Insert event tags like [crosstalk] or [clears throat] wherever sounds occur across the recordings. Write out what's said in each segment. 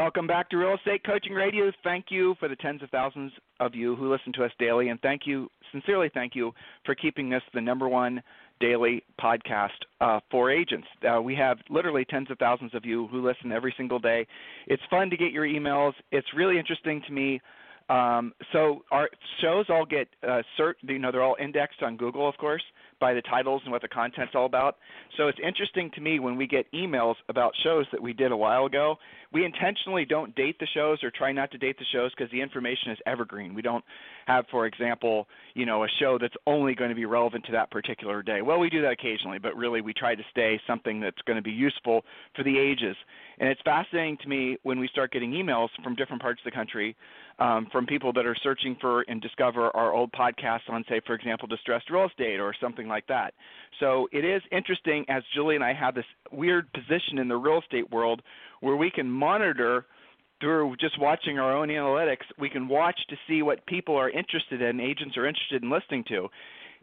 Welcome back to Real Estate Coaching Radio. Thank you for the tens of thousands of you who listen to us daily, and thank you, sincerely thank you, for keeping this the number one daily podcast uh, for agents. Uh, we have literally tens of thousands of you who listen every single day. It's fun to get your emails. It's really interesting to me um, so our shows all get uh, cert, you know, they're all indexed on Google, of course, by the titles and what the content's all about. So it's interesting to me when we get emails about shows that we did a while ago. We intentionally don't date the shows or try not to date the shows because the information is evergreen. We don't have, for example, you know, a show that's only going to be relevant to that particular day. Well, we do that occasionally, but really we try to stay something that's going to be useful for the ages. And it's fascinating to me when we start getting emails from different parts of the country um, from people that are searching for and discover our old podcasts on, say, for example, distressed real estate or something like that. So it is interesting as Julie and I have this weird position in the real estate world where we can monitor through just watching our own analytics, we can watch to see what people are interested in, agents are interested in listening to.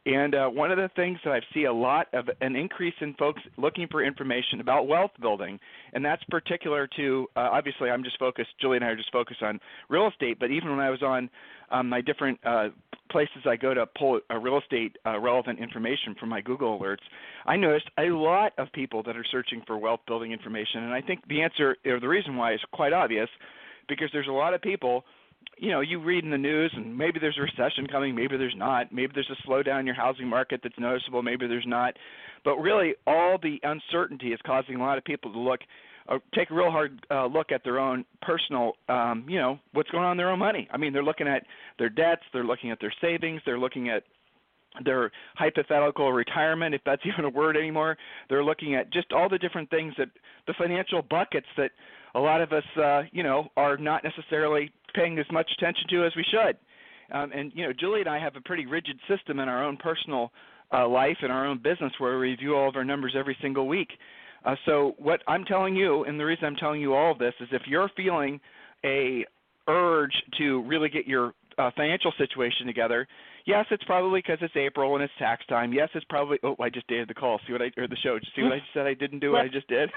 And uh, one of the things that I see a lot of an increase in folks looking for information about wealth building, and that's particular to uh, obviously I'm just focused. Julie and I are just focused on real estate, but even when I was on um, my different uh, places I go to pull real estate uh, relevant information from my Google alerts, I noticed a lot of people that are searching for wealth building information, and I think the answer or the reason why is quite obvious, because there's a lot of people you know, you read in the news and maybe there's a recession coming, maybe there's not. Maybe there's a slowdown in your housing market that's noticeable, maybe there's not. But really, all the uncertainty is causing a lot of people to look, uh, take a real hard uh, look at their own personal, um, you know, what's going on in their own money. I mean, they're looking at their debts, they're looking at their savings, they're looking at their hypothetical retirement, if that's [laughs] even a word anymore. They're looking at just all the different things that the financial buckets that a lot of us, uh, you know, are not necessarily paying as much attention to as we should. Um, and you know, Julie and I have a pretty rigid system in our own personal uh, life and our own business where we review all of our numbers every single week. Uh, so what I'm telling you, and the reason I'm telling you all of this, is if you're feeling a urge to really get your uh, financial situation together, yes, it's probably because it's April and it's tax time. Yes, it's probably. Oh, I just dated the call. See what I or the show. See what I [laughs] said I didn't do. What I just did.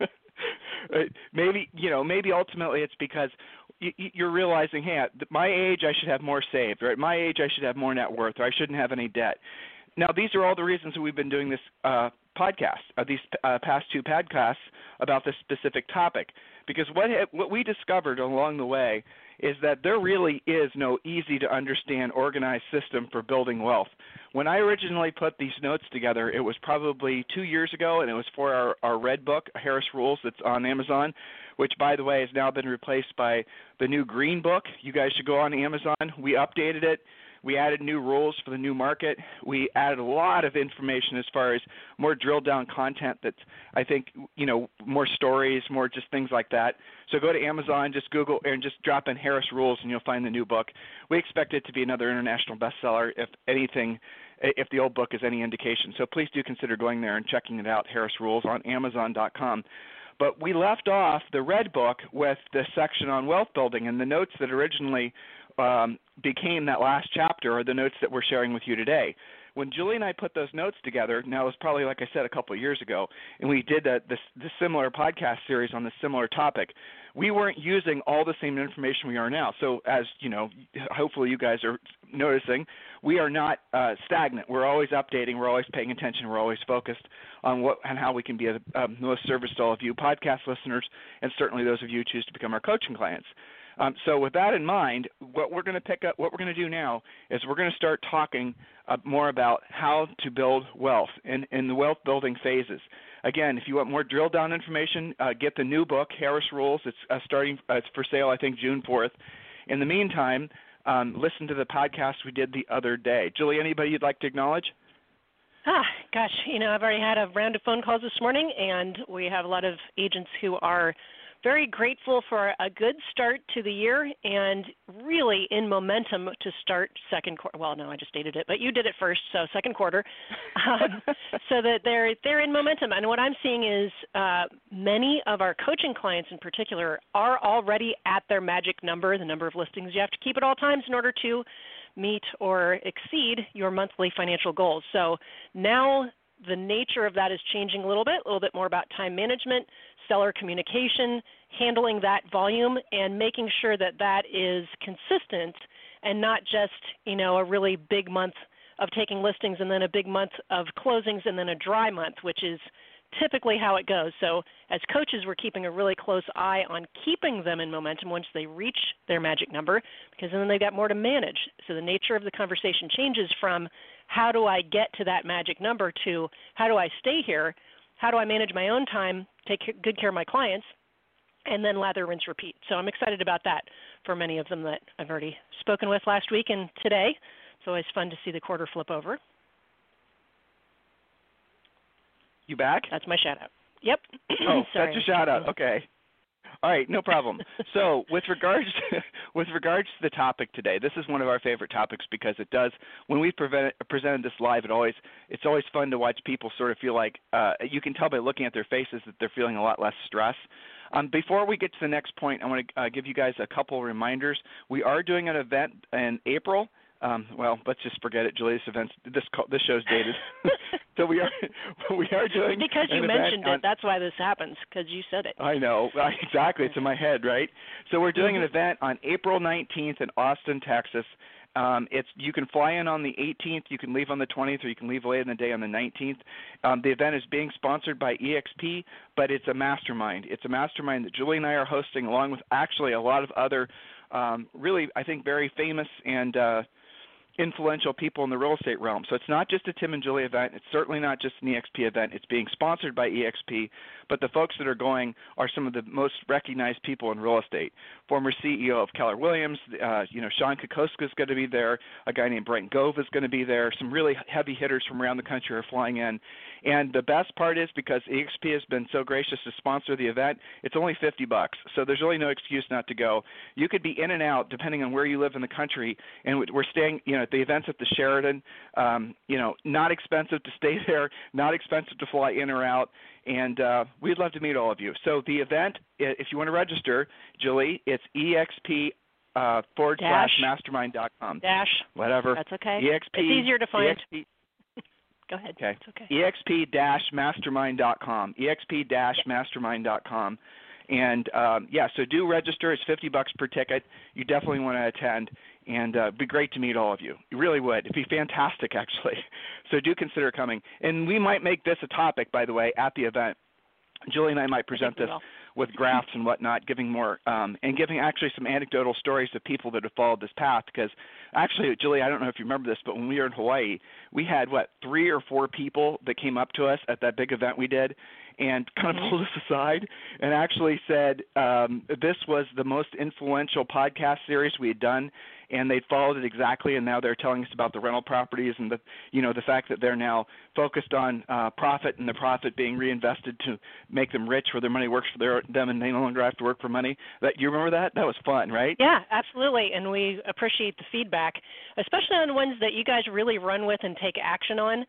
[laughs] maybe you know. Maybe ultimately it's because you're realizing, hey, at my age, I should have more saved, or at my age, I should have more net worth, or I shouldn't have any debt. Now, these are all the reasons that we've been doing this uh, podcast, uh, these uh, past two podcasts about this specific topic, because what ha- what we discovered along the way is that there really is no easy to understand organized system for building wealth. When I originally put these notes together, it was probably two years ago, and it was for our, our red book, Harris Rules, that's on Amazon, which, by the way, has now been replaced by the new green book. You guys should go on Amazon. We updated it. We added new rules for the new market. We added a lot of information as far as more drilled down content that's, I think, you know, more stories, more just things like that. So go to Amazon, just Google, and just drop in Harris Rules, and you'll find the new book. We expect it to be another international bestseller, if anything, if the old book is any indication. So please do consider going there and checking it out, Harris Rules, on Amazon.com. But we left off the red book with the section on wealth building, and the notes that originally um, became that last chapter are the notes that we're sharing with you today. When Julie and I put those notes together, now it was probably like I said a couple of years ago, and we did a, this, similar podcast series on this similar topic. We weren't using all the same information we are now. So as you know, hopefully you guys are noticing, we are not uh, stagnant. We're always updating. We're always paying attention. We're always focused on what and how we can be of um, most service to all of you podcast listeners, and certainly those of you who choose to become our coaching clients. Um, so with that in mind, what we're going to pick up, what we're going to do now is we're going to start talking uh, more about how to build wealth in, in the wealth building phases. Again, if you want more drill down information, uh, get the new book, Harris Rules. It's uh, starting. Uh, it's for sale, I think, June 4th. In the meantime, um, listen to the podcast we did the other day. Julie, anybody you'd like to acknowledge? Ah, gosh, you know, I've already had a round of phone calls this morning, and we have a lot of agents who are very grateful for a good start to the year and really in momentum to start second quarter. Well, no, I just stated it, but you did it first, so second quarter. [laughs] Um, so that they're they're in momentum. And what I'm seeing is uh, many of our coaching clients, in particular, are already at their magic number, the number of listings you have to keep at all times in order to meet or exceed your monthly financial goals. So now the nature of that is changing a little bit, a little bit more about time management, seller communication, handling that volume, and making sure that that is consistent and not just you know a really big month of taking listings and then a big month of closings and then a dry month, which is typically how it goes. So, as coaches, we're keeping a really close eye on keeping them in momentum once they reach their magic number, because then they've got more to manage. So, the nature of the conversation changes from how do I get to that magic number to how do I stay here? How do I manage my own time, take good care of my clients, and then lather, rinse, repeat. So I'm excited about that for many of them that I've already spoken with last week and today. It's always fun to see the quarter flip over. You back? That's my shout out. Yep. [clears throat] Oh, that's your shout out. Okay. All right, no problem. so, with regards [laughs] to, with regards to the topic today, this is one of our favorite topics because it does. When we prevent, presented this live, it always it's always fun to watch people sort of feel like uh, you can tell by looking at their faces that they're feeling a lot less stress. Um, before we get to the next point, I want to uh, give you guys a couple reminders. We are doing an event in April um, well, let's just forget it. Julius events. This this show's dated, [laughs] [laughs] so we are [laughs] we are doing because you mentioned it. On, that's why this happens because you said it. I know exactly. It's in my head, right? So we're doing an Mm-hmm. event on April 19th in Austin, Texas. Um, it's you can fly in on the 18th, you can leave on the 20th, or you can leave late in the day on the 19th. Um, the event is being sponsored by EXP, but it's a mastermind. It's a mastermind that Julie and I are hosting, along with actually a lot of other, um, really I think very famous and uh, influential people in the real estate realm. So it's not just a Tim and Julie event. It's certainly not just an EXP event. It's being sponsored by EXP, but the folks that are going are some of the most recognized people in real estate. Former CEO of Keller Williams, uh, you know, Sean Kokoska is going to be there. A guy named Brent Gove is going to be there. Some really heavy hitters from around the country are flying in. And the best part is because EXP has been so gracious to sponsor the event, it's only 50 bucks. So there's really no excuse not to go. You could be in and out depending on where you live in the country, and we're staying, you know, at the events at the Sheraton. Um, you know, not expensive to stay [laughs] there, not expensive to fly in or out, and uh, we'd love to meet all of you. So the event, if you want to register, Julie, it's exp uh, forward Dash. slash com Dash. Whatever. That's okay. EXP. It's easier to find. EXP, [laughs] Go ahead. Okay. It's okay. exp-mastermind.com. exp-mastermind.com. And um, yeah, so do register. It's 50 bucks per ticket. You definitely want to attend, and uh, it'd be great to meet all of you. It really would. It'd be fantastic, actually. [laughs] So do consider coming. And we might make this a topic, by the way, at the event. Julie and I might present we this with graphs and whatnot, giving more um, and giving actually some anecdotal stories of people that have followed this path. Because actually, Julie, I don't know if you remember this, but when we were in Hawaii, we had what three or four people that came up to us at that big event we did, and kind of Mhm. pulled us aside and actually said um, this was the most influential podcast series we had done, and they followed it exactly. And now they're telling us about the rental properties and the you know the fact that they're now focused on uh, profit and the profit being reinvested to make them rich, where their money works for their, them and they no longer have to work for money. That you remember that? That was fun, right? Yeah, absolutely. And we appreciate the feedback, especially on ones that you guys really run with and take action on.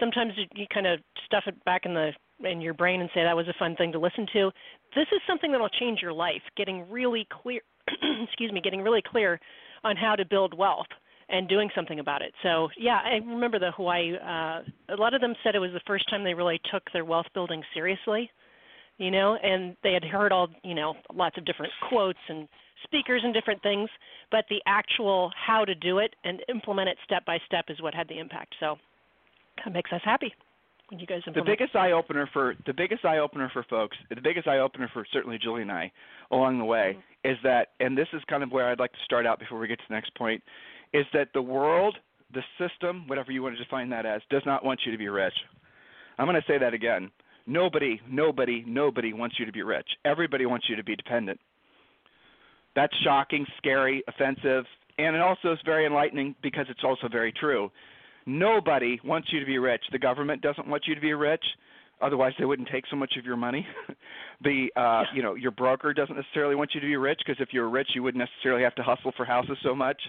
Sometimes you, kind of stuff it back in the in your brain and say that was a fun thing to listen to. This is something that will change your life. Getting really clear, [clears throat] excuse me, getting really clear on how to build wealth and doing something about it. So yeah, I remember the Hawaii. Uh, a lot of them said it was the first time they really took their wealth building seriously you know, and they had heard all, you know, lots of different quotes and speakers and different things, but the actual how to do it and implement it step by step is what had the impact. So that makes us happy when you guys the biggest eye opener for the biggest eye opener for folks, the biggest eye opener for certainly Julie and I along the way mm-hmm. is that, and this is kind of where I'd like to start out before we get to the next point, is that the world, the system, whatever you want to define that as, does not want you to be rich. I'm going to say that again. Nobody, nobody, nobody wants you to be rich. Everybody wants you to be dependent. That's shocking, scary, offensive, and it also is very enlightening because it's also very true. Nobody wants you to be rich. The government doesn't want you to be rich. Otherwise, they wouldn't take so much of your money. [laughs] the uh, you know your broker doesn't necessarily want you to be rich because if you were rich, you wouldn't necessarily have to hustle for houses so much.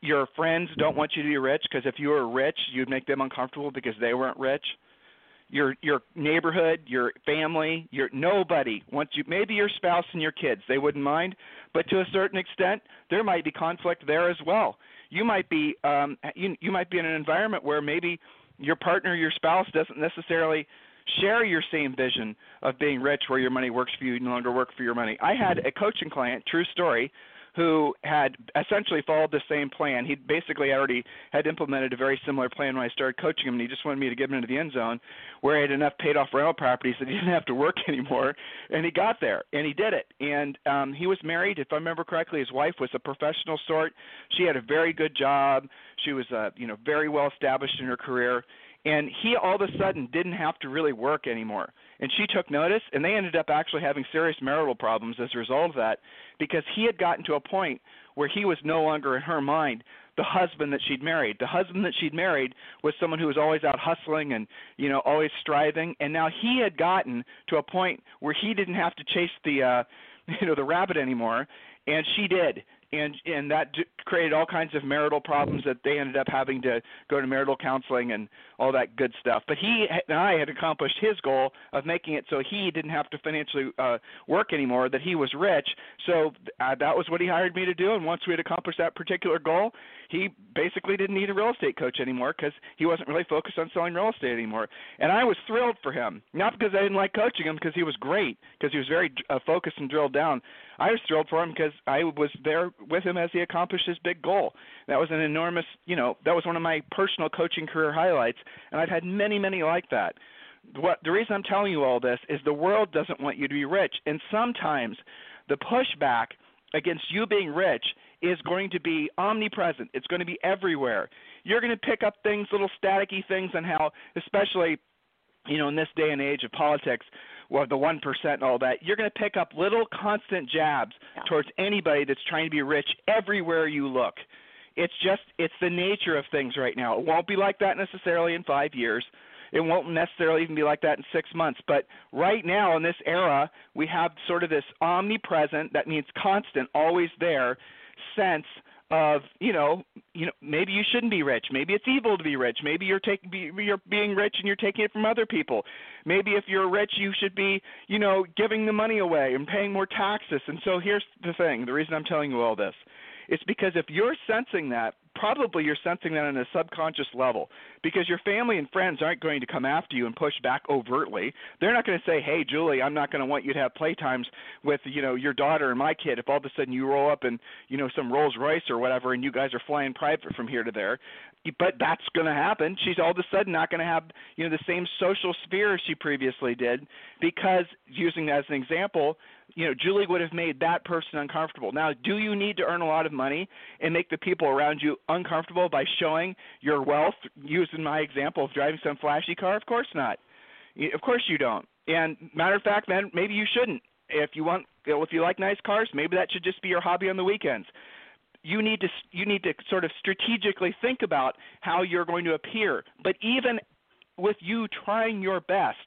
Your friends don't want you to be rich because if you were rich, you'd make them uncomfortable because they weren't rich. Your your neighborhood, your family, your nobody wants you. Maybe your spouse and your kids, they wouldn't mind, but to a certain extent, there might be conflict there as well. You might be um, you you might be in an environment where maybe your partner, your spouse doesn't necessarily share your same vision of being rich where your money works for you, no longer work for your money. I had a coaching client, true story, who had essentially followed the same plan. He basically already had implemented a very similar plan when I started coaching him, and he just wanted me to get him into the end zone where he had enough paid off rental properties that he [laughs] didn't have to work [laughs] anymore. And he got there, and he did it. And um, he was married, if I remember correctly. His wife was a professional sort. She had a very good job. She was, uh, you know, very well established in her career and he all of a sudden didn't have to really work anymore and she took notice and they ended up actually having serious marital problems as a result of that because he had gotten to a point where he was no longer in her mind the husband that she'd married. The husband that she'd married was someone who was always out hustling and you know always striving. And now he had gotten to a point where he didn't have to chase the uh [laughs] you know the rabbit anymore and she did and and that created all kinds of marital problems that they ended up having to go to marital counseling and all that good stuff. But he and I had accomplished his goal of making it so he didn't have to financially uh, work anymore, that he was rich. So uh, that was what he hired me to do. And once we had accomplished that particular goal, he basically didn't need a real estate coach anymore because he wasn't really focused on selling real estate anymore. And I was thrilled for him, not because I didn't like coaching him, because he was great, because he was very uh, focused and drilled down. I was thrilled for him because I was there with him as he accomplished his big goal. That was an enormous, you know, that was one of my personal coaching career highlights, and I've had many, many like that. What the reason I'm telling you all this is the world doesn't want you to be rich, and sometimes the pushback against you being rich is going to be omnipresent. It's going to be everywhere. You're going to pick up things, little staticky things, on how, especially, you know, in this day and age of politics, well, the one percent and all that, you're going to pick up little constant jabs yeah. towards anybody that's trying to be rich everywhere you look. It's just it's the nature of things right now. It won't be like that necessarily in five years. It won't necessarily even be like that in six months. But right now in this era, we have sort of this omnipresent, that means constant, always there sense of you know you know maybe you shouldn't be rich. Maybe it's evil to be rich. Maybe you're taking be, you're being rich and you're taking it from other people. Maybe if you're rich you should be you know giving the money away and paying more taxes. And so here's the thing the reason i'm telling you all this. It's because if you're sensing that probably you're sensing that on a subconscious level because your family and friends aren't going to come after you and push back overtly. They're not going to say, "Hey, Julie, I'm not going to want you to have playtimes with you know your daughter and my kid." If all of a sudden you roll up in you know some Rolls Royce or whatever, and you guys are flying private from here to there, but that's going to happen. She's all of a sudden not going to have you know the same social sphere she previously did because using that as an example, you know Julie would have made that person uncomfortable. Now, do you need to earn a lot of money and make the people around you uncomfortable by showing your wealth? Using my example of driving some flashy car, of course not. Of course you don't. And matter of fact, then maybe you shouldn't. If you want, if you like nice cars, maybe that should just be your hobby on the weekends you need to you need to sort of strategically think about how you're going to appear. But even with you trying your best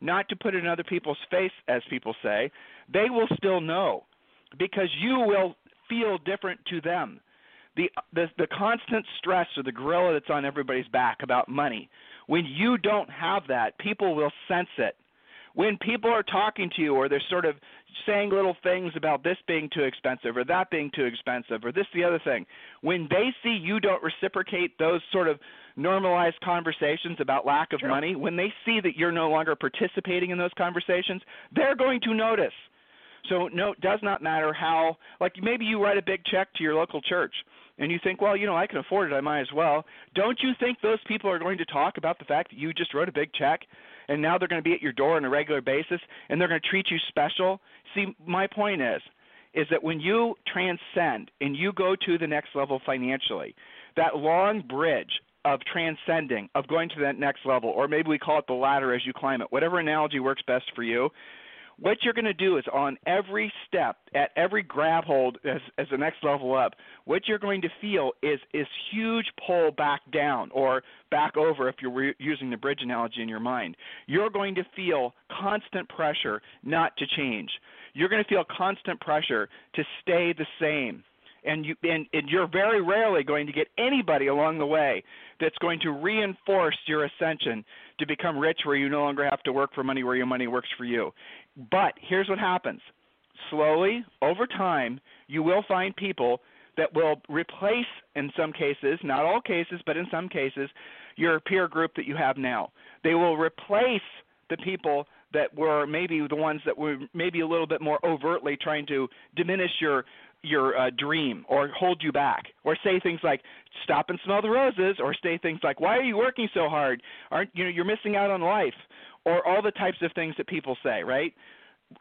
not to put it in other people's face, as people say, they will still know because you will feel different to them. The, the the constant stress or the gorilla that's on everybody's back about money. When you don't have that, people will sense it when people are talking to you or they're sort of saying little things about this being too expensive or that being too expensive or this the other thing, when they see you don't reciprocate those sort of normalized conversations about lack of sure. money, when they see that you're no longer participating in those conversations, they're going to notice. So no, it does not matter how. Like maybe you write a big check to your local church, and you think, well, you know, I can afford it, I might as well. Don't you think those people are going to talk about the fact that you just wrote a big check and now they're going to be at your door on a regular basis and they're going to treat you special. See, my point is is that when you transcend and you go to the next level financially, that long bridge of transcending, of going to that next level, or maybe we call it the ladder as you climb it, whatever analogy works best for you. What you're going to do is on every step, at every grab hold as, as the next level up, what you're going to feel is is huge pull back down or back over if you're re- using the bridge analogy in your mind. You're going to feel constant pressure not to change. You're going to feel constant pressure to stay the same and you and, and you're very rarely going to get anybody along the way that's going to reinforce your ascension to become rich where you no longer have to work for money where your money works for you. But here's what happens. Slowly, over time, you will find people that will replace in some cases, not all cases, but in some cases, your peer group that you have now. They will replace the people that were maybe the ones that were maybe a little bit more overtly trying to diminish your your uh, dream or hold you back or say things like stop and smell the roses or say things like why are you working so hard? Aren't you know you're missing out on life or all the types of things that people say right?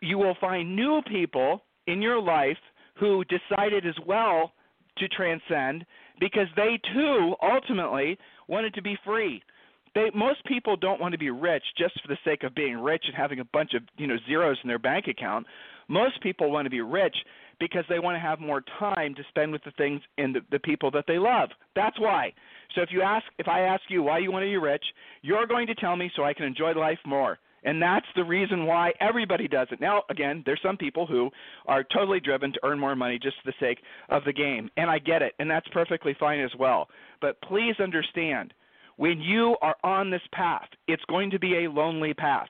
You will find new people in your life who decided as well to transcend because they too ultimately wanted to be free. They most people don't want to be rich just for the sake of being rich and having a bunch of you know zeros in their bank account. Most people want to be rich because they want to have more time to spend with the things and the, the people that they love. That's why. So if you ask, if I ask you why you want to be rich, you're going to tell me so I can enjoy life more. And that's the reason why everybody does it. Now, again, there's some people who are totally driven to earn more money just for the sake of the game. And I get it. And that's perfectly fine as well. But please understand when you are on this path, it's going to be a lonely path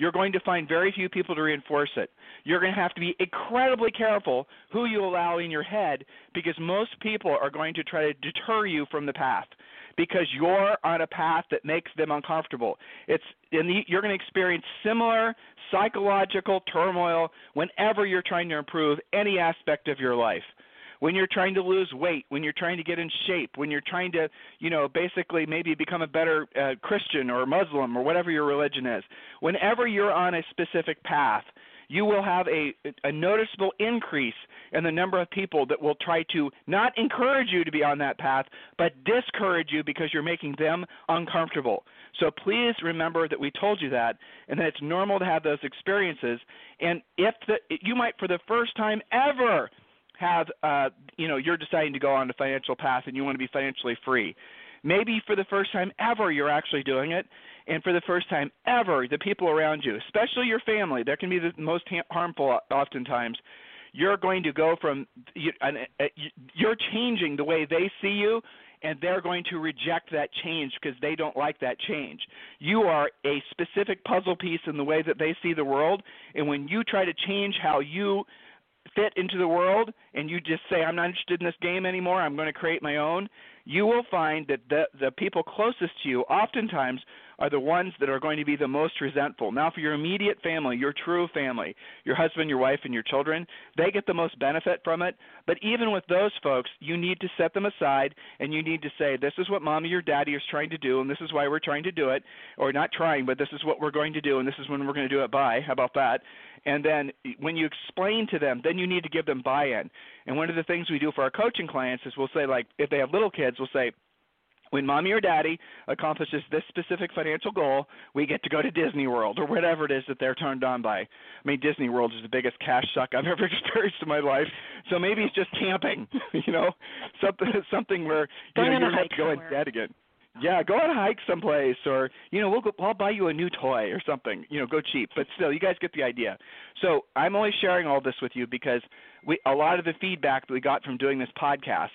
you're going to find very few people to reinforce it. You're going to have to be incredibly careful who you allow in your head because most people are going to try to deter you from the path because you're on a path that makes them uncomfortable. It's the, you're going to experience similar psychological turmoil whenever you're trying to improve any aspect of your life when you're trying to lose weight, when you're trying to get in shape, when you're trying to, you know, basically maybe become a better uh, Christian or Muslim or whatever your religion is. Whenever you're on a specific path, you will have a, a noticeable increase in the number of people that will try to not encourage you to be on that path, but discourage you because you're making them uncomfortable. So please remember that we told you that, and that it's normal to have those experiences. And if the, you might, for the first time ever, have uh, you know you're deciding to go on a financial path and you want to be financially free. Maybe for the first time ever you're actually doing it, and for the first time ever the people around you, especially your family, that can be the most harmful oftentimes. You're going to go from you're changing the way they see you and they're going to reject that change because they don't like that change. You are a specific puzzle piece in the way that they see the world, and when you try to change how you fit into the world and you just say I'm not interested in this game anymore, I'm going to create my own, you will find that the the people closest to you oftentimes are the ones that are going to be the most resentful. Now, for your immediate family, your true family, your husband, your wife, and your children, they get the most benefit from it. But even with those folks, you need to set them aside and you need to say, this is what mommy or daddy is trying to do, and this is why we're trying to do it. Or not trying, but this is what we're going to do, and this is when we're going to do it by. How about that? And then when you explain to them, then you need to give them buy in. And one of the things we do for our coaching clients is we'll say, like, if they have little kids, we'll say, when mommy or daddy accomplishes this specific financial goal, we get to go to Disney World or whatever it is that they're turned on by. I mean, Disney World is the biggest cash suck I've [laughs] ever experienced in my life. So maybe it's just camping, [laughs] you know, something [laughs] something where you know, you have to go in debt again. Yeah, go on a hike someplace, or you know, we'll go, I'll buy you a new toy or something. You know, go cheap, but still, you guys get the idea. So I'm only sharing all this with you because we a lot of the feedback that we got from doing this podcast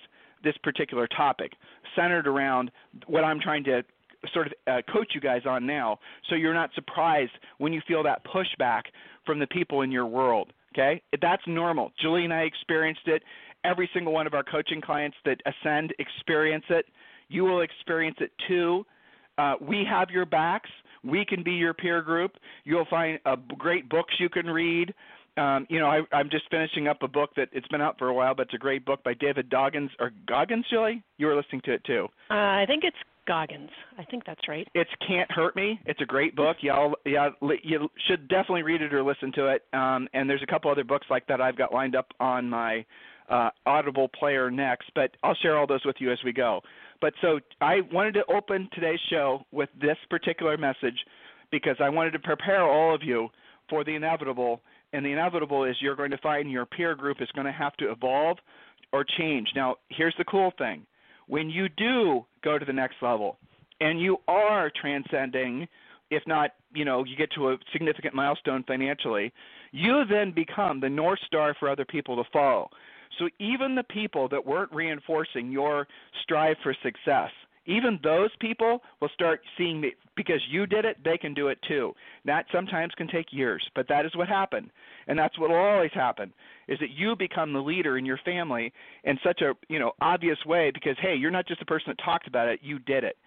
this particular topic, centered around what I'm trying to sort of uh, coach you guys on now, so you're not surprised when you feel that pushback from the people in your world. Okay, that's normal. Julie and I experienced it. Every single one of our coaching clients that ascend experience it. You will experience it too. Uh, we have your backs. We can be your peer group. You'll find uh, great books you can read um, you know, I, I'm just finishing up a book that it's been out for a while, but it's a great book by David Doggins or Goggins, Julie. You were listening to it too. Uh, I think it's Goggins. I think that's right. It's Can't Hurt Me. It's a great book. Y'all, yeah, you should definitely read it or listen to it. Um, and there's a couple other books like that I've got lined up on my uh, Audible player next, but I'll share all those with you as we go. But so I wanted to open today's show with this particular message because I wanted to prepare all of you for the inevitable and the inevitable is you're going to find your peer group is going to have to evolve or change. Now, here's the cool thing when you do go to the next level and you are transcending if not you know you get to a significant milestone financially you then become the north star for other people to follow so even the people that weren't reinforcing your strive for success even those people will start seeing me because you did it they can do it too. That sometimes can take years but that is what happened. And that's what will always happen is that you become the leader in your family in such a you know obvious way because hey you're not just the person that talked about it you did it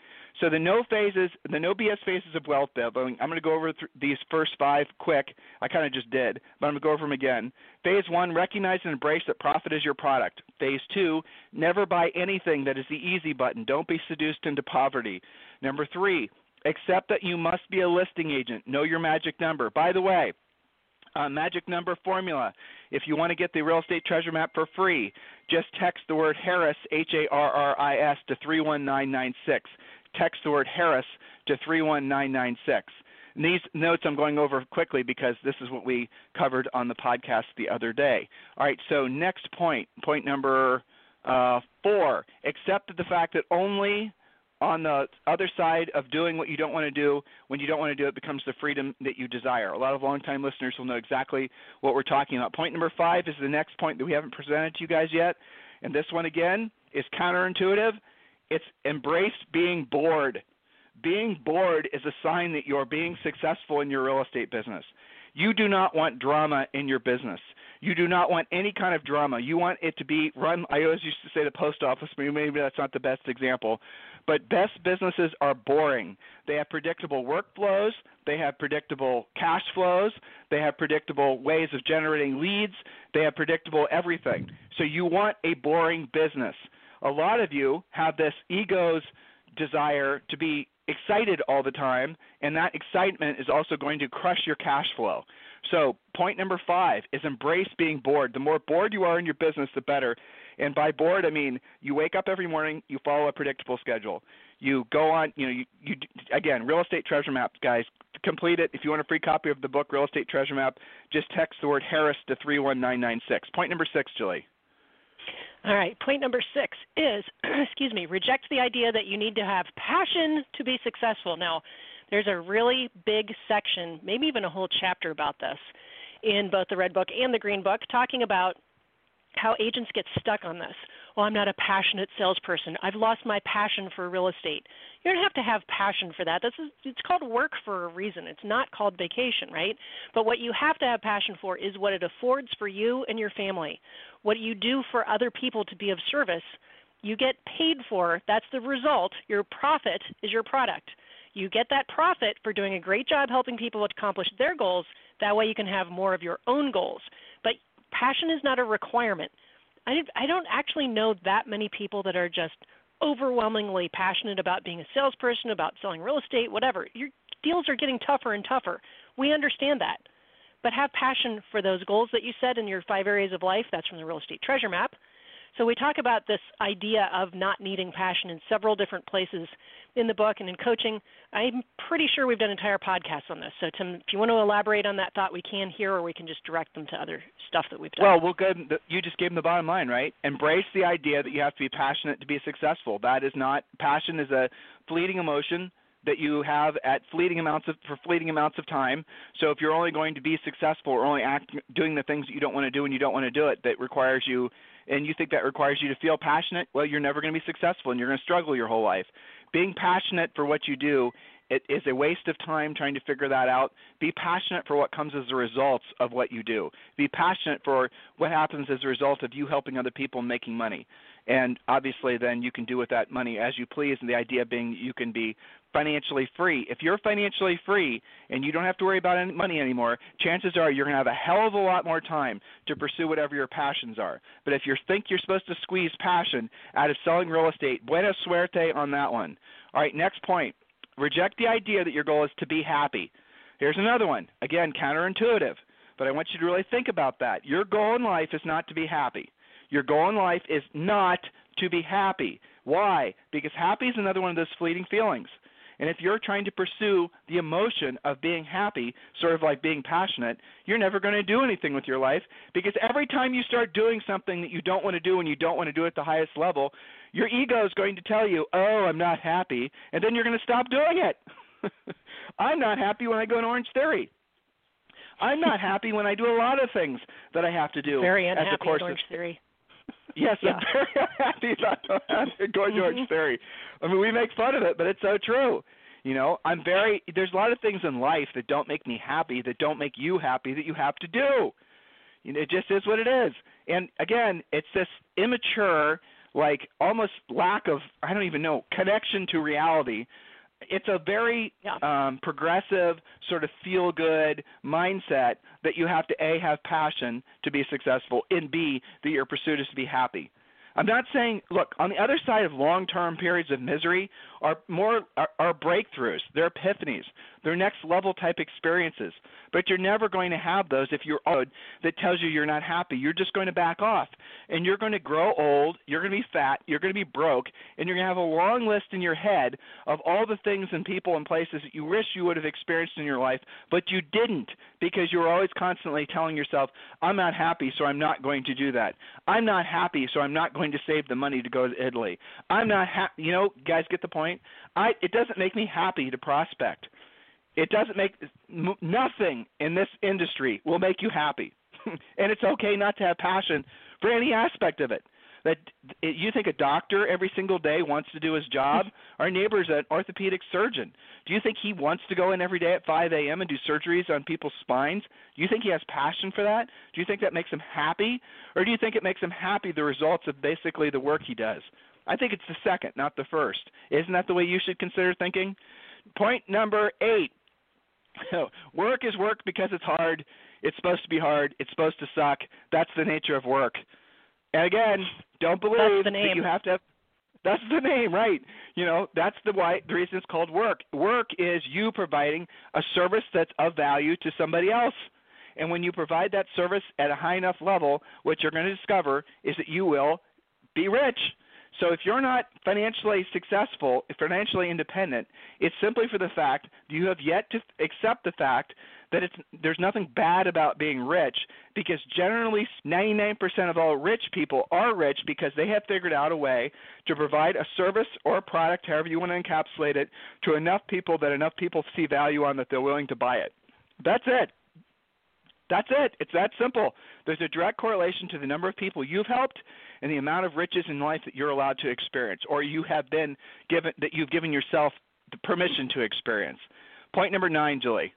so the no phases, the no BS phases of wealth building. I'm going to go over th- these first five quick. I kind of just did, but I'm going to go over them again. Phase one: recognize and embrace that profit is your product. Phase two: never buy anything that is the easy button. Don't be seduced into poverty. Number three: accept that you must be a listing agent. Know your magic number. By the way, uh, magic number formula. If you want to get the real estate treasure map for free, just text the word Harris H A R R I S to 31996 text the word Harris to 31996. And these notes I'm going over quickly because this is what we covered on the podcast the other day. All right, so next point, point number uh, four, accept the fact that only on the other side of doing what you don't want to do, when you don't want to do it, becomes the freedom that you desire. A lot of longtime listeners will know exactly what we're talking about. Point number five is the next point that we haven't presented to you guys yet. And this one, again, is counterintuitive it's embrace being bored. Being bored is a sign that you're being successful in your real estate business. You do not want drama in your business. You do not want any kind of drama. You want it to be run. I always used to say the post office, maybe that's not the best example, but best businesses are boring. They have predictable workflows, they have predictable cash flows, they have predictable ways of generating leads, they have predictable everything. So you want a boring business a lot of you have this ego's desire to be excited all the time, and that excitement is also going to crush your cash flow. So, point number five is embrace being bored. The more bored you are in your business, the better. And by bored, I mean you wake up every morning, you follow a predictable schedule. You go on, you know, you, you again, real estate treasure map, guys. Complete it. If you want a free copy of the book, Real Estate Treasure Map, just text the word Harris to 31996. Point number six, Julie. All right, point number six is, [clears throat] excuse me, reject the idea that you need to have passion to be successful. Now, there's a really big section, maybe even a whole chapter about this in both the Red Book and the Green Book, talking about how agents get stuck on this. Well, I'm not a passionate salesperson. I've lost my passion for real estate. You don't have to have passion for that. This is it's called work for a reason. It's not called vacation, right? But what you have to have passion for is what it affords for you and your family. What you do for other people to be of service, you get paid for. That's the result. Your profit is your product. You get that profit for doing a great job helping people accomplish their goals. That way you can have more of your own goals. But passion is not a requirement. I I don't actually know that many people that are just overwhelmingly passionate about being a salesperson, about selling real estate, whatever. Your deals are getting tougher and tougher. We understand that. But have passion for those goals that you set in your five areas of life. That's from the Real Estate Treasure Map. So we talk about this idea of not needing passion in several different places in the book and in coaching. I'm pretty sure we've done entire podcasts on this. So Tim, if you want to elaborate on that thought, we can here, or we can just direct them to other stuff that we've done. Well, we'll go. You just gave them the bottom line, right? Embrace the idea that you have to be passionate to be successful. That is not passion is a fleeting emotion that you have at fleeting amounts of for fleeting amounts of time. So if you're only going to be successful or only act, doing the things that you don't want to do and you don't want to do it, that requires you and you think that requires you to feel passionate, well, you're never going to be successful and you're going to struggle your whole life. Being passionate for what you do it is a waste of time trying to figure that out. Be passionate for what comes as a result of what you do. Be passionate for what happens as a result of you helping other people and making money. And obviously, then you can do with that money as you please. And the idea being you can be financially free. If you're financially free and you don't have to worry about any money anymore, chances are you're going to have a hell of a lot more time to pursue whatever your passions are. But if you think you're supposed to squeeze passion out of selling real estate, buena suerte on that one. All right, next point. Reject the idea that your goal is to be happy. Here's another one. Again, counterintuitive, but I want you to really think about that. Your goal in life is not to be happy. Your goal in life is not to be happy. Why? Because happy is another one of those fleeting feelings. And if you're trying to pursue the emotion of being happy, sort of like being passionate, you're never going to do anything with your life because every time you start doing something that you don't want to do and you don't want to do it at the highest level, your ego is going to tell you, "Oh, I'm not happy," and then you're going to stop doing it. [laughs] I'm not happy when I go to Orange Theory. I'm not [laughs] happy when I do a lot of things that I have to do. Very unhappy as a course Orange of, Theory. Yes, Yeah. I'm very happy about going to Orange Mhm. Theory. I mean, we make fun of it, but it's so true. You know, I'm very. There's a lot of things in life that don't make me happy, that don't make you happy, that you have to do. You know, it just is what it is. And again, it's this immature, like almost lack of I don't even know connection to reality. It's a very Yeah. um, progressive, sort of feel good mindset that you have to a have passion to be successful, and b that your pursuit is to be happy. I'm not saying look on the other side of long-term periods of misery are more are, are breakthroughs, they're epiphanies, they're next level type experiences. But you're never going to have those if you're old that tells you you're not happy. You're just going to back off, and you're going to grow old. You're going to be fat. You're going to be broke, and you're going to have a long list in your head of all the things and people and places that you wish you would have experienced in your life, but you didn't because you were always constantly telling yourself, "I'm not happy, so I'm not going to do that. I'm not happy, so I'm not going to save the money to go to Italy. I'm not happy." You know, guys, get the point. I it doesn't make me happy to prospect. It doesn't make m- nothing in this industry will make you happy, [laughs] and it's okay not to have passion for any aspect of it. That you think a doctor every single day wants to do his job? [laughs] Our neighbor's an orthopedic surgeon. Do you think he wants to go in every day at 5 a.m. and do surgeries on people's spines? Do you think he has passion for that? Do you think that makes him happy, or do you think it makes him happy the results of basically the work he does? I think it's the second, not the first. Isn't that the way you should consider thinking? Point number eight [laughs] work is work because it's hard. It's supposed to be hard. It's supposed to suck. That's the nature of work. And again, don't believe that you have to have that's the name, right? You know, that's the why the reason it's called work. Work is you providing a service that's of value to somebody else. And when you provide that service at a high enough level, what you're going to discover is that you will be rich. So if you're not financially successful, financially independent, it's simply for the fact that you have yet to accept the fact that it's there's nothing bad about being rich because generally 99% of all rich people are rich because they have figured out a way to provide a service or a product, however you want to encapsulate it, to enough people that enough people see value on that they're willing to buy it. That's it. That's it. It's that simple. There's a direct correlation to the number of people you've helped and the amount of riches in life that you're allowed to experience or you have been given that you've given yourself the permission to experience. Point number 9, Julie.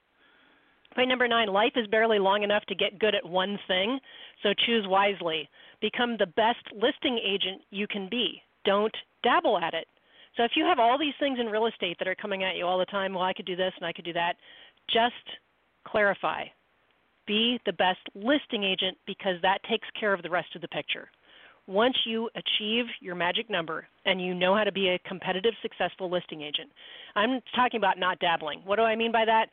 Point number nine life is barely long enough to get good at one thing, so choose wisely. Become the best listing agent you can be. Don't dabble at it. So if you have all these things in real estate that are coming at you all the time, well, I could do this and I could do that, just clarify. Be the best listing agent because that takes care of the rest of the picture. Once you achieve your magic number and you know how to be a competitive, successful listing agent, I'm talking about not dabbling. What do I mean by that?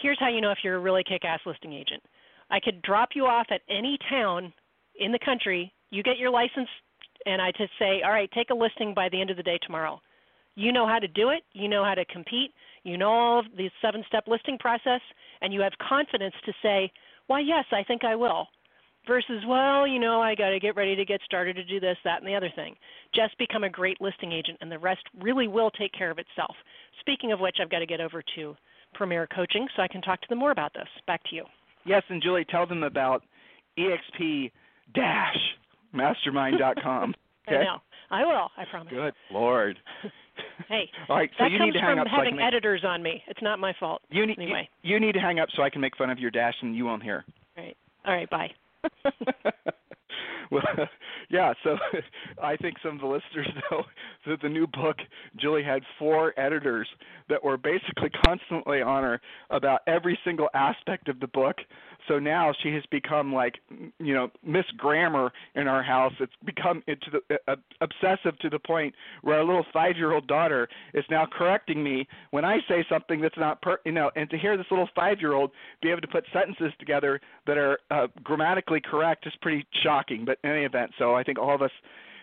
Here's how you know if you're a really kick ass listing agent. I could drop you off at any town in the country, you get your license, and I just say, all right, take a listing by the end of the day tomorrow. You know how to do it, you know how to compete, you know all of the seven step listing process, and you have confidence to say, why, yes, I think I will versus well you know i got to get ready to get started to do this that and the other thing just become a great listing agent and the rest really will take care of itself speaking of which i've got to get over to premier coaching so i can talk to them more about this back to you Yes, and Julie, tell them about exp-mastermind.com. [laughs] Okay. i know i will i promise Good Lord. [laughs] hey [laughs] All right, so that you comes need to hang from up having make, editors on me it's not my fault you need anyway. you, you need to hang up so I can make fun of your dash and you won't hear. right all right bye [laughs] well, [laughs] yeah. So I think some of the listeners know that the new book, Julie had four editors that were basically constantly on her about every single aspect of the book. So now she has become like, you know, Miss Grammar in our house. It's become into the uh, obsessive to the point where our little five-year-old daughter is now correcting me when I say something that's not, per, you know, and to hear this little five-year-old be able to put sentences together that are uh, grammatically correct is pretty shocking. But in any event, so I think all of us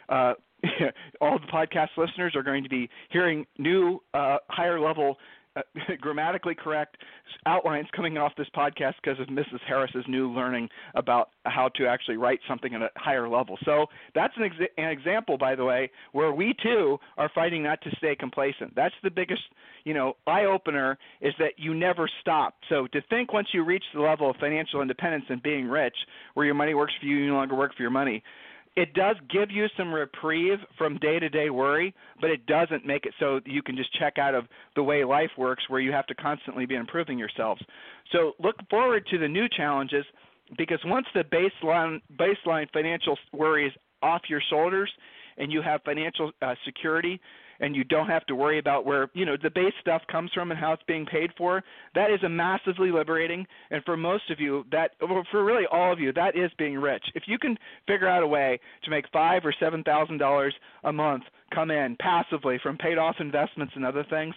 uh, [laughs] all the podcast listeners are going to be hearing new, uh, higher level uh, [laughs] grammatically correct outlines coming off this podcast because of Mrs. Harris's new learning about how to actually write something at a higher level. So that's an, an example, by the way, where we too are fighting not to stay complacent. That's the biggest, you know, eye opener is that you never stop. So to think once you reach the level of financial independence and being rich, where your money works for you, you no longer work for your money it does give you some reprieve from day to day worry, but it doesn't make it so you can just check out of the way life works where you have to constantly be improving yourselves. So look forward to the new challenges because once the baseline baseline financial worry is off your shoulders and you have financial uh, security and you don't have to worry about where you know the base stuff comes from and how it's being paid for that is a massively liberating. And for most of you that for really all of you that is being rich. If you can figure out a way to make five or seven thousand dollars a month come in passively from paid off investments and other things,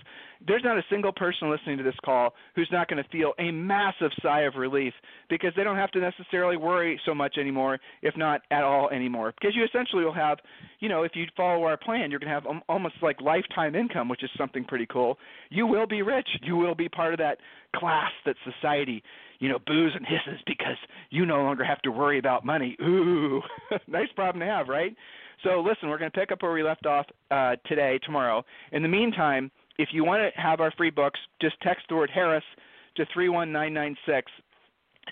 there's not a single person listening to this call who's not going to feel a massive sigh of relief because they don't have to necessarily worry so much anymore, if not at all anymore. Because you essentially will have, you know, if you follow our plan, you're going to have almost like lifetime income, which is something pretty cool. You will be rich. You will be part of that class that society you know, boos and hisses because you no longer have to worry about money. Ooh, [laughs] nice problem to have, right? So listen, we're going to pick up where we left off uh, today, tomorrow. In the meantime, if you want to have our free books, just text the word Harris to 31996.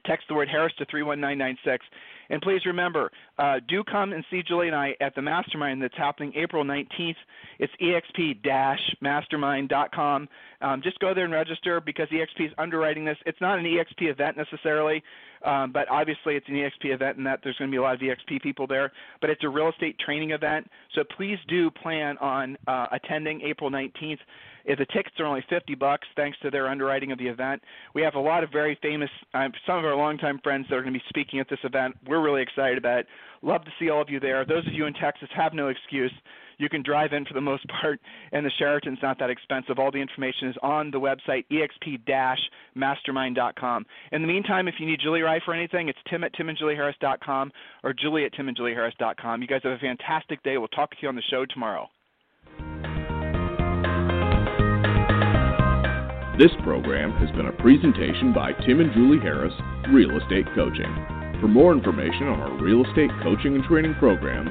Text the word Harris to 31996. And please remember, uh, do come and see Julie and I at the mastermind that's happening April 19th. It's exp-mastermind.com. Um, just go there and register because EXP is underwriting this. It's not an EXP event necessarily, um, but obviously it's an EXP event and that there's going to be a lot of EXP people there. But it's a real estate training event, so please do plan on uh, attending April 19th. If the tickets are only 50 bucks, thanks to their underwriting of the event, we have a lot of very famous, um, some of our longtime friends that are going to be speaking at this event. We're really excited about it. Love to see all of you there. Those of you in Texas have no excuse. You can drive in for the most [laughs] part, and the Sheraton's not that expensive. All the information is on the website, exp-mastermind.com. In the meantime, if you need Julie Rye for anything, it's tim at timandjulieharris.com or julie at timandjulieharris.com. You guys have a fantastic day. We'll talk to you on the show tomorrow. This program has been a presentation by Tim and Julie Harris, Real Estate Coaching. For more information on our real estate coaching and training programs,